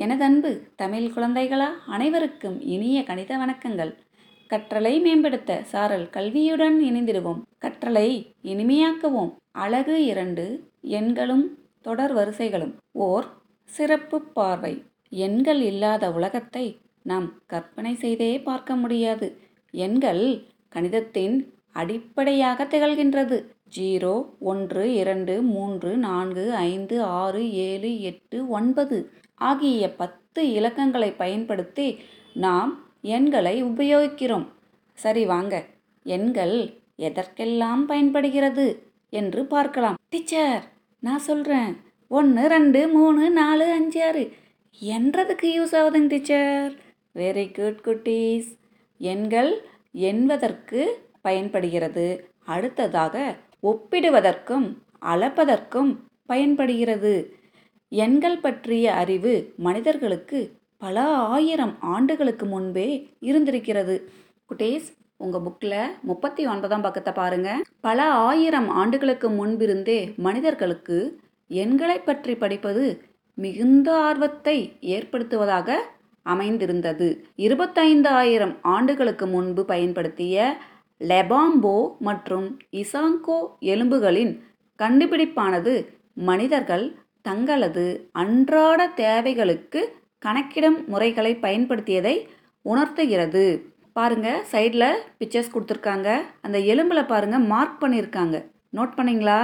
எனதன்பு தமிழ் குழந்தைகளா அனைவருக்கும் இனிய கணித வணக்கங்கள். கற்றலை மேம்படுத்த சாரல் கல்வியுடன் இணைந்திடுவோம். கற்றலை இனிமையாக்குவோம். அழகு இரண்டு எண்களும் தொடர் வரிசைகளும். ஓர் சிறப்பு பார்வை. எண்கள் இல்லாத உலகத்தை நாம் கற்பனை செய்தே பார்க்க முடியாது. எண்கள் கணிதத்தின் அடிப்படையாக திகழ்கின்றது. ஜீரோ ஒன்று இரண்டு மூன்று நான்கு ஐந்து ஆறு ஏழு எட்டு ஒன்பது. ஆகிய பத்து இலக்கங்களை பயன்படுத்தி நாம் எண்களை உபயோகிக்கிறோம். சரி வாங்க. எண்கள் எதற்கெல்லாம் பயன்படுகிறது என்று பார்க்கலாம். டீச்சர் நான் சொல்கிறேன் ஒன்று ரெண்டு மூணு நாலு அஞ்சு ஆறு. என்றதுக்கு யூஸ் ஆகுதுங்க டீச்சர். வெரி குட் குட்டீஸ். எண்கள் என்பதற்கு பயன்படுகிறது. அடுத்ததாக ஒப்பிடுவதற்கும் அளப்பதற்கும் பயன்படுகிறது. எண்கள் பற்றிய அறிவு மனிதர்களுக்கு பல ஆயிரம் ஆண்டுகளுக்கு முன்பே இருந்திருக்கிறது. குட்டேஸ் உங்கள் புக்கில் முப்பத்தி ஒன்பதாம் பக்கத்தை பாருங்கள் பல ஆயிரம் ஆண்டுகளுக்கு முன்பிருந்தே மனிதர்களுக்கு எண்களை பற்றி படிப்பது மிகுந்த ஆர்வத்தை ஏற்படுத்துவதாக அமைந்திருந்தது. இருபத்தைந்து ஆயிரம் ஆண்டுகளுக்கு முன்பு பயன்படுத்திய லெபாம்போ மற்றும் இசாங்கோ எலும்புகளின் கண்டுபிடிப்பானது மனிதர்கள் தங்களது அன்றாட தேவைகளுக்கு கணக்கிடும் முறைகளை பயன்படுத்தியதை உணர்த்துகிறது. பாருங்கள் சைடில் பிக்சர்ஸ் கொடுத்துருக்காங்க. அந்த எலும்பில் பாருங்கள் மார்க் பண்ணியிருக்காங்க. நோட் பண்ணீங்களா?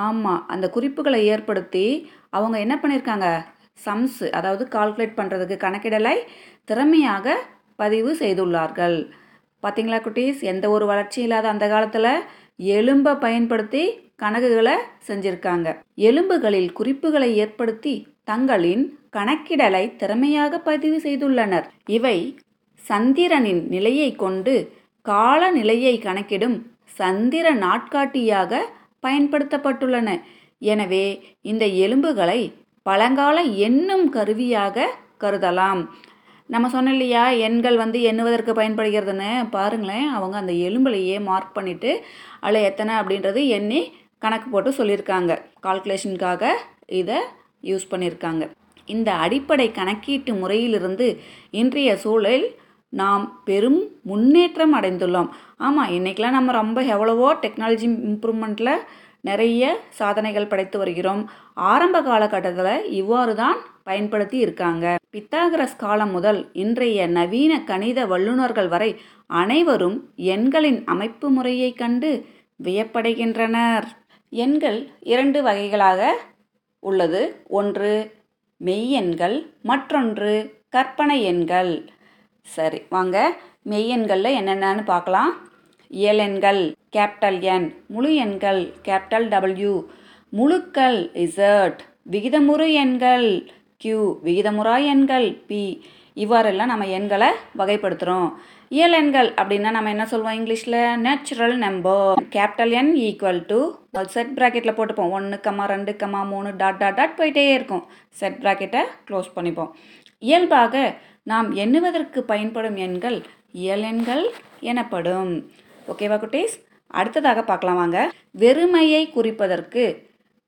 ஆமாம் அந்த குறிப்புகளை ஏற்படுத்தி அவங்க என்ன பண்ணியிருக்காங்க? சம்ஸ் அதாவது கால்குலேட் பண்ணுறதுக்கு கணக்கிடலை திறமையாக பதிவு செய்துள்ளார்கள். பார்த்தீங்களா குட்டீஸ்? எந்த ஒரு வளர்ச்சி இல்லாத அந்த காலத்தில் எலும்பை பயன்படுத்தி கணக்குகளை செஞ்சிருக்காங்க. எலும்புகளில் குறிப்புகளை ஏற்படுத்தி தங்களின் கணக்கிடலை திறமையாக பதிவு செய்துள்ளனர். இவை சந்திரனின் நிலையை கொண்டு கால நிலையை கணக்கிடும் சந்திர நாட்காட்டியாக பயன்படுத்தப்பட்டுள்ளன. எனவே இந்த எலும்புகளை பழங்கால எண்ணும் கருவியாக கருதலாம். நம்ம சொன்னோம் இல்லையா எண்கள் வந்து எண்ணுவதற்கு பயன்படுகிறதுன்னு. பாருங்களேன் அவங்க அந்த எலும்புலையே மார்க் பண்ணிவிட்டு அதில் எத்தனை அப்படின்றது எண்ணி கணக்கு போட்டு சொல்லியிருக்காங்க. கால்குலேஷனுக்காக இதை யூஸ் பண்ணியிருக்காங்க. இந்த அடிப்படை கணக்கீட்டு முறையிலிருந்து இன்றைய சூழலில் நாம் பெரும் முன்னேற்றம் அடைந்துள்ளோம். ஆமாம் இன்றைக்கெலாம் நம்ம ரொம்ப எவ்வளவோ டெக்னாலஜி இம்ப்ரூவ்மெண்ட்டில் நிறைய சாதனைகள் படைத்து வருகிறோம். ஆரம்ப காலகட்டத்தில் இவ்வாறு தான் பயன்படுத்தி இருக்காங்க. பித்தாகரஸ் காலம் முதல் இன்றைய நவீன கணித வல்லுநர்கள் வரை அனைவரும் எண்களின் அமைப்பு முறையை கண்டு வியப்படைகின்றனர். எண்கள் இரண்டு வகைகளாக உள்ளது. ஒன்று மெய்யெண்கள் மற்றொன்று கற்பனை எண்கள். சரி வாங்க. மெய்யெண்களில் என்னென்னு பார்க்கலாம். இயலெண்கள் கேபிட்டல் என் முழு எண்கள் கேபிட்டல் டபிள்யூ முழுக்கள் இசர்ட் விகிதமுறு எண்கள் கியூ விகிதமுறா எண்கள் பி இவ்வாறெல்லாம் நம்ம எண்களை வகைப்படுத்துகிறோம் இயல் எண்கள் அப்படின்னா நம்ம என்ன சொல்லுவோம் இங்கிலீஷில்? Natural number capital N equal to set ப்ராக்கெட்டில் போட்டுப்போம். ஒன்று கம்மா ரெண்டு கம்மா மூணு டாட் டாட் டாட் போயிட்டே இருக்கும். செட் ப்ராக்கெட்டை க்ளோஸ் பண்ணிப்போம். இயல்பாக நாம் எண்ணுவதற்கு பயன்படும் எண்கள் இயல் எண்கள் எனப்படும். ஓகேவா குட்டீஸ்? அடுத்ததாக பார்க்கலாம் வாங்க. வெறுமையை குறிப்பதற்கு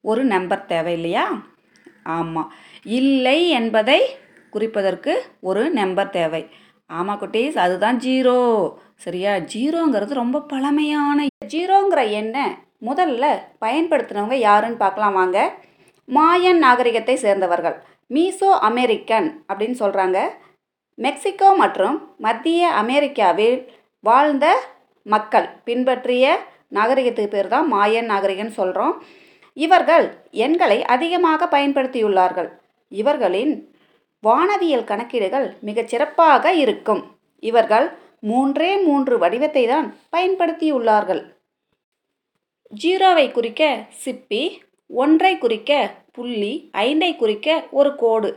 ஒரு நம்பர் தேவை இல்லையா? ஆமாம் இல்லை என்பதை குறிப்பதற்கு ஒரு நம்பர் தேவை. ஆமாம் குட்டீஸ் அதுதான் ஜீரோ. சரியா? ஜீரோங்கிறது ரொம்ப பழமையான ஜீரோங்கிற எண்ணை முதல்ல பயன்படுத்தினவங்க யாருன்னு பார்க்கலாம் வாங்க. மாயன் நாகரிகத்தை சேர்ந்தவர்கள். மீசோ அமெரிக்கன் அப்படின்னு சொல்கிறாங்க மெக்சிகோ மற்றும் மத்திய அமெரிக்காவில் வாழ்ந்த மக்கள் பின்பற்றிய நாகரிகத்துக்கு பேர் தான் மாயன் நாகரிகன்னு சொல்கிறோம் இவர்கள் எண்களை அதிகமாக பயன்படுத்தியுள்ளார்கள். இவர்களின் வானவியல் கணக்கீடுகள் மிகச் சிறப்பாக இருக்கும். இவர்கள் மூன்றே மூன்று வடிவத்தை தான் பயன்படுத்தியுள்ளார்கள். ஜீரோவை குறிக்க சிப்பி ஒன்றை குறிக்க புள்ளி ஐந்தை குறிக்க ஒரு கோடு.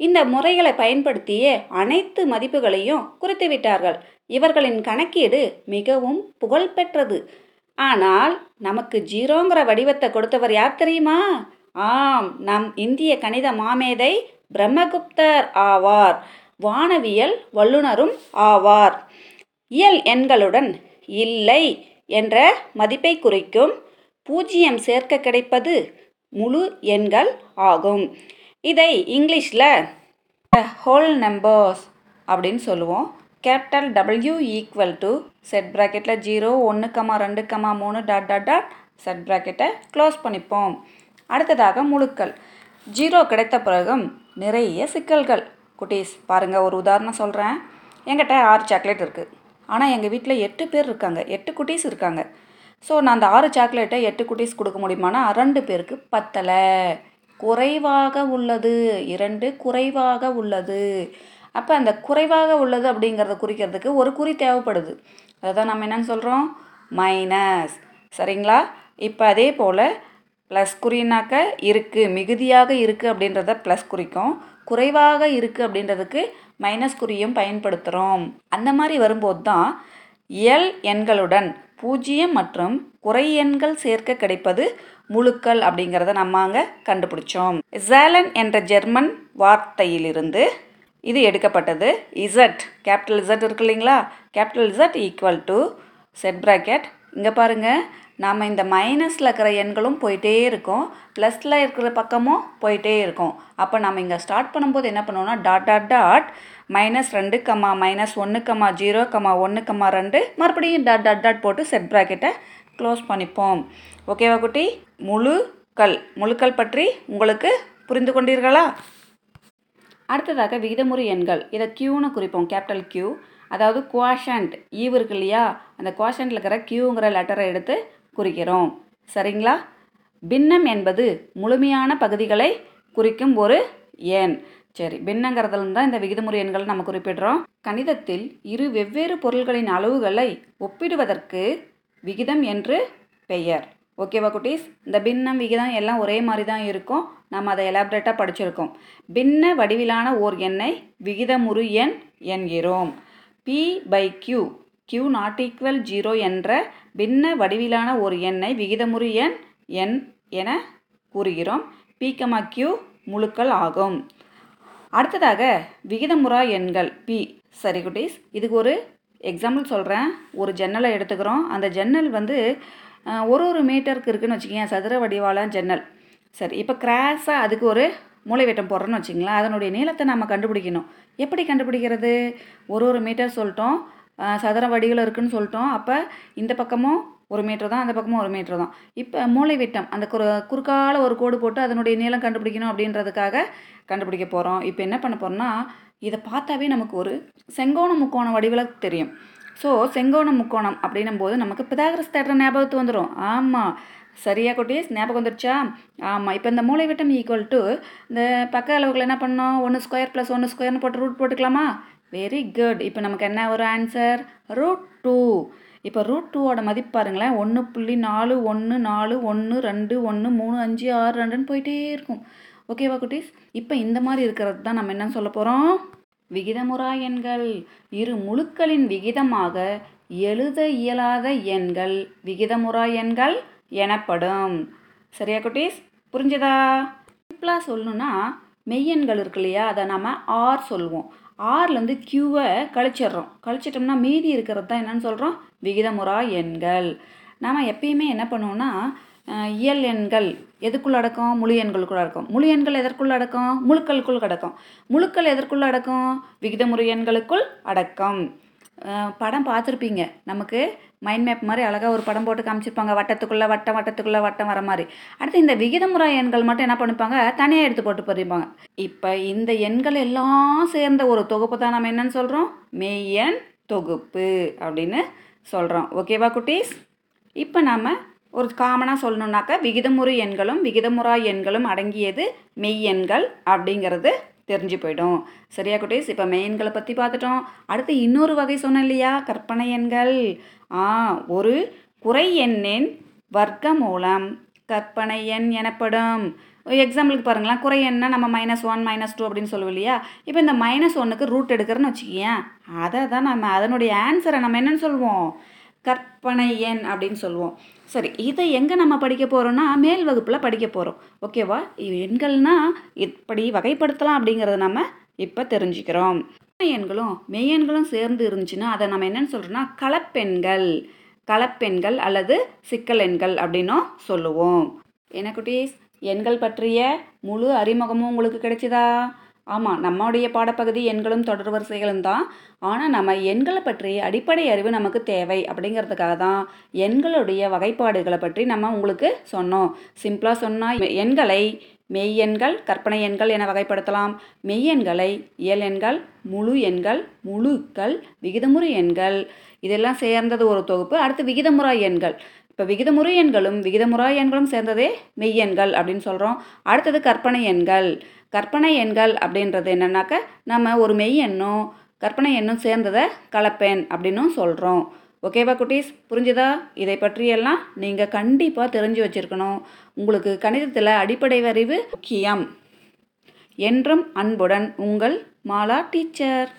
இந்த முறைகளை பயன்படுத்திய அனைத்து மதிப்புகளையும் குறித்துவிட்டார்கள். இவர்களின் கணக்கீடு மிகவும் புகழ்பெற்றது. ஆனால் நமக்கு ஜீரோங்கிற வடிவத்தை கொடுத்தவர் யார் தெரியுமா? ஆம் நம் இந்திய கணித மாமேதை பிரம்மகுப்தர் ஆவார். வானவியல் வல்லுனரும் ஆவார். இயல் எண்களுடன் இல்லை என்ற மதிப்பை குறிக்கும் பூஜ்ஜியம் சேர்க்க கிடைப்பது முழு எண்கள் ஆகும். இதை இங்கிலீஷில் ஹோல் நம்பர்ஸ் அப்படின்னு சொல்லுவோம். Capital W equal to set ப்ராக்கெட்டில் ஜீரோ ஒன்று கமா ரெண்டு கமா மூணு டாட் டாட் டாட் செட் ப்ராக்கெட்டை க்ளோஸ் பண்ணிப்போம். அடுத்ததாக முழுக்கள். ஜீரோ கிடைத்த பிறகும் நிறைய சிக்கல்கள். குட்டீஸ் பாருங்கள் ஒரு உதாரணம் சொல்கிறேன் என்கிட்ட ஆறு சாக்லேட் இருக்குது ஆனால் எங்கள் வீட்டில் எட்டு பேர் இருக்காங்க. எட்டு குட்டீஸ் இருக்காங்க. ஸோ நான் அந்த ஆறு சாக்லேட்டை எட்டு குட்டீஸ் கொடுக்க முடியுமானா ரெண்டு பேருக்கு பத்தலை. குறைவாக உள்ளது. இரண்டு குறைவாக உள்ளது. அப்போ அந்த குறைவாக உள்ளது அப்படிங்கிறத குறிக்கிறதுக்கு ஒரு குறி தேவைப்படுது. அதுதான் நம்ம என்னன்னு சொல்கிறோம் மைனஸ் சரிங்களா? இப்போ அதே போல் ப்ளஸ் குறினாக்க இருக்குது மிகுதியாக இருக்குது அப்படின்றத ப்ளஸ் குறிக்கும். குறைவாக இருக்குது அப்படின்றதுக்கு மைனஸ் குறியும் பயன்படுத்துகிறோம் அந்த மாதிரி வரும்போது தான் எல் எண்களுடன் பூஜ்ஜியம் மற்றும் குறை எண்கள் சேர்க்க கிடைப்பது முழுக்கள் அப்படிங்கிறத நம்ம அங்கே கண்டுபிடிச்சோம். ஜேலன் என்ற ஜெர்மன் வார்த்தையிலிருந்து இது எடுக்கப்பட்டது. இசட் கேபிட்டல் இசட் இருக்கு இல்லைங்களா? Capital Z equal to set bracket இங்கே பாருங்கள் நாம் இந்த மைனஸில் இருக்கிற எண்களும் போயிட்டே இருக்கும். ப்ளஸில் இருக்கிற பக்கமும் போயிட்டே இருக்கும். அப்போ நம்ம இங்கே ஸ்டார்ட் பண்ணும்போது என்ன பண்ணுவோம்னா டாட் டாட் டாட் மைனஸ் ரெண்டு கம்மா மைனஸ் ஒன்று கம்மா ஜீரோ கம்மா ஒன்று கம்மா ரெண்டு மறுபடியும் டாட் டாட் டாட் போட்டு செட் ப்ராக்கெட்டை க்ளோஸ் பண்ணிப்போம். ஓகேவா குட்டி? முழுக்கள். முழுக்கள் பற்றி உங்களுக்கு புரிந்து கொண்டீர்களா? அடுத்ததாக விகிதமுறை எண்கள். இதை க்யூன்னு குறிப்போம். கேபிட்டல் க்யூ அதாவது குவாஷண்ட் ஈவு e இருக்கு இல்லையா? அந்த குவாஷண்ட்டில் இருக்கிற க்யூங்கிற லெட்டரை எடுத்து குறிக்கிறோம். சரிங்களா? பின்னம் என்பது முழுமையான பகுதிகளை குறிக்கும் ஒரு எண். சரி பின்னங்கிறதுலேருந்து தான் இந்த விகிதமுறை எண்களை நம்ம குறிப்பிடுறோம். கணிதத்தில் இரு வெவ்வேறு பொருள்களின் அளவுகளை ஒப்பிடுவதற்கு விகிதம் என்று பெயர். ஓகேவா குட்டீஸ்? இந்த பின்னம் விகிதம் எல்லாம் ஒரே மாதிரி தான் இருக்கும். நம்ம அதை எலாபரேட்டாக படிச்சிருக்கோம். பின்ன வடிவிலான ஓர் எண்ணை விகிதமுறு எண் என்கிறோம். P by Q Q not equal zero என்ற பின்ன வடிவிலான ஒரு எண்ணை விகிதமுறு எண் எண் என கூறுகிறோம். பி கமா கியூ முழுக்கள் ஆகும். அடுத்ததாக விகிதமுறா எண்கள் பி சரி குட்டீஸ் இதுக்கு ஒரு எக்ஸாம்பிள் சொல்கிறேன் ஒரு ஜன்னலை எடுத்துக்கிறோம். அந்த ஜன்னல் வந்து ஒரு ஒரு மீட்டருக்கு இருக்குன்னு வச்சுக்கோங்க சதுர வடிவால ஜன்னல். சரி இப்போ கிராஸாக அதுக்கு ஒரு மூளைவெட்டம் போடுறோன்னு வச்சுங்களேன். அதனுடைய நீளத்தை நம்ம கண்டுபிடிக்கணும். எப்படி கண்டுபிடிக்கிறது? ஒரு ஒரு மீட்டர் சொல்லிட்டோம். சதுர வடிவில் இருக்குன்னு சொல்லிட்டோம். அப்போ இந்த பக்கமும் ஒரு மீட்டர் தான் அந்த பக்கமும் ஒரு மீட்டர் தான். இப்போ மூளைவிட்டம் அந்த குறு குறுக்கால ஒரு கோடு போட்டு அதனுடைய நீளம் கண்டுபிடிக்கணும் அப்படின்றதுக்காக கண்டுபிடிக்க போகிறோம் இப்போ என்ன பண்ண போகிறோம்னா இதை பார்த்தாவே நமக்கு ஒரு செங்கோண முக்கோண வடிவில் தெரியும். ஸோ செங்கோண முக்கோணம் அப்படின்னும் போது நமக்கு பிதாகரஸ் தேட்டர் ஞாபகத்து வந்துடும் ஆமாம் சரியா குட்டீஸ் ஞாபகம் வந்துருச்சா? ஆமாம் இப்போ இந்த மூளைவிட்டம் ஈக்குவல் டு இந்த பக்க அளவுகள் என்ன பண்ணோம் ஒன்று ஸ்கொயர் ப்ளஸ் ஒன்று ஸ்கொயர்னு போட்டு ரூட் போட்டுக்கலாமா? வெரி குட் இப்போ நமக்கு என்ன ஒரு ஆன்சர் ரூட் டூ இப்போ ரூட் டூவோட மதிப்பு பாருங்களேன். ஒன்று புள்ளி நாலு ஒன்று நாலு ஒன்று ரெண்டு ஒன்று மூணு அஞ்சு ஆறு ரெண்டுன்னு போயிட்டே இருக்கும். ஓகேவா குட்டீஸ்? இப்போ இந்த மாதிரி இருக்கிறது தான் நம்ம என்ன சொல்ல போகிறோம் விகிதமுறா எண்கள். இரு முழுக்களின் விகிதமாக எழுத இயலாத எண்கள் விகிதமுறா எண்கள் எனப்படும். சரியா குட்டீஸ்? புரிஞ்சதா? சிம்பிளாக சொல்லணுன்னா மெய்யெண்கள் இருக்கு இல்லையா? அதை நம்ம ஆர் சொல்லுவோம் ஆர்லேருந்து க்யூவை கழிச்சிடுறோம். கழிச்சிட்டோம்னா மீதி இருக்கிறது தான் என்னென்னு சொல்கிறோம் விகிதமுறா எண்கள். நாம் எப்பயுமே என்ன பண்ணுவோம்னா இயல் எண்கள் எதுக்குள்ள அடக்கம்? முழு எண்களுக்குள்ள அடக்கம். முழு எண்கள் எதற்குள்ள அடக்கம்? முழுக்களுக்குள் அடக்கம். முழுக்கள் எதற்குள்ள அடக்கம்? விகிதமுறை எண்களுக்குள் அடக்கம். படம் பார்த்துருப்பீங்க. நமக்கு மைண்ட் மேப் மாதிரி அழகாக ஒரு படம் போட்டு காமிச்சிருப்பாங்க. வட்டத்துக்குள்ளே வட்டம் வட்டத்துக்குள்ளே வட்டம் வர மாதிரி. அடுத்து இந்த விகிதமுறை எண்கள் மட்டும் என்ன பண்ணிப்பாங்க? தனியாக எடுத்து போட்டு போயிருப்பாங்க இப்போ இந்த எண்கள் எல்லாம் சேர்ந்த ஒரு தொகுப்பு தான் நம்ம என்னன்னு சொல்கிறோம் மெய்யன் தொகுப்பு அப்படின்னு சொல்கிறோம் ஓகேவா குட்டீஸ்? இப்போ நாம் ஒரு காமனாக சொல்லணுன்னாக்கா விகிதமுறை எண்களும் விகிதமுறா எண்களும் அடங்கியது மெய்யெண்கள் அப்படிங்கிறது தெரிஞ்சு போயிடும். சரியா குட்டீஸ்? இப்போ மெயின்களை பற்றி பார்த்துட்டோம். அடுத்து இன்னொரு வகை சொன்னேன் இல்லையா? கற்பனை எண்கள். ஆ ஒரு குறை எண்ணின் வர்க்க மூலம் கற்பனை எண் எனப்படும். எக்ஸாம்பிளுக்கு பாருங்களேன். குறை எண்ணா நம்ம மைனஸ் ஒன் மைனஸ் டூ அப்படின்னு சொல்லுவோம் இல்லையா? இப்போ இந்த மைனஸ் ஒன்றுக்கு ரூட் எடுக்கிறேன்னு வச்சுக்கியேன். அதை தான் நம்ம அதனுடைய ஆன்சரை நம்ம என்னென்னு சொல்லுவோம்? கற்பனை எண் அப்படின்னு சொல்லுவோம். சரி இதை எங்கே நம்ம படிக்க போகிறோம்னா மேல் வகுப்பில் படிக்க போகிறோம் ஓகேவா எண்கள்னால் எண்கள்னா இப்படி வகைப்படுத்தலாம் அப்படிங்கிறத நம்ம இப்போ தெரிஞ்சுக்கிறோம். எண்களும் மெய்யெண்களும் சேர்ந்து இருந்துச்சுன்னா அதை நம்ம என்னன்னு சொல்கிறோம்னா கலப்பெண்கள். கலப்பெண்கள் அல்லது சிக்கல் எண்கள் அப்படின்னும் சொல்லுவோம். என்ன குட்டீஸ்? எண்கள் பற்றிய முழு அறிமுகமும் உங்களுக்கு கிடைச்சதா? ஆமாம் நம்முடைய பாடப்பகுதி எண்களும் தொடர் வரிசைகளும் தான். ஆனால் நம்ம எண்களை பற்றி அடிப்படை அறிவு நமக்கு தேவை அப்படிங்கிறதுக்காக தான் எண்களுடைய வகைப்பாடுகளை பற்றி நம்ம உங்களுக்கு சொன்னோம். சிம்பிளாக சொன்னால் எண்களை மெய்யெண்கள் கற்பனை எண்கள் என வகைப்படுத்தலாம். மெய்யெண்களை இயல் எண்கள் முழு எண்கள் முழுக்கள் விகிதமுறை எண்கள். இதெல்லாம் சேர்ந்தது ஒரு தொகுப்பு. அடுத்து விகிதமுறா எண்கள். இப்போ விகிதமுறை எண்களும் விகிதமுறா எண்களும் சேர்ந்ததே மெய்யெண்கள் அப்படின்னு சொல்கிறோம் அடுத்தது கற்பனை எண்கள். கற்பனை எண்கள் அப்படின்றது என்னென்னாக்கா நம்ம ஒரு மெய் எண்ணும் கற்பனை எண்ணும் சேர்ந்ததை கலப்பெண் அப்படின்னும் சொல்கிறோம் ஓகேவா குட்டீஸ்? புரிஞ்சுதா? இதை பற்றியெல்லாம் நீங்கள் கண்டிப்பாக தெரிஞ்சு வச்சுருக்கணும். உங்களுக்கு கணிதத்தில் அடிப்படை அறிவு முக்கியம். என்றும் அன்புடன் உங்கள் மாலா டீச்சர்.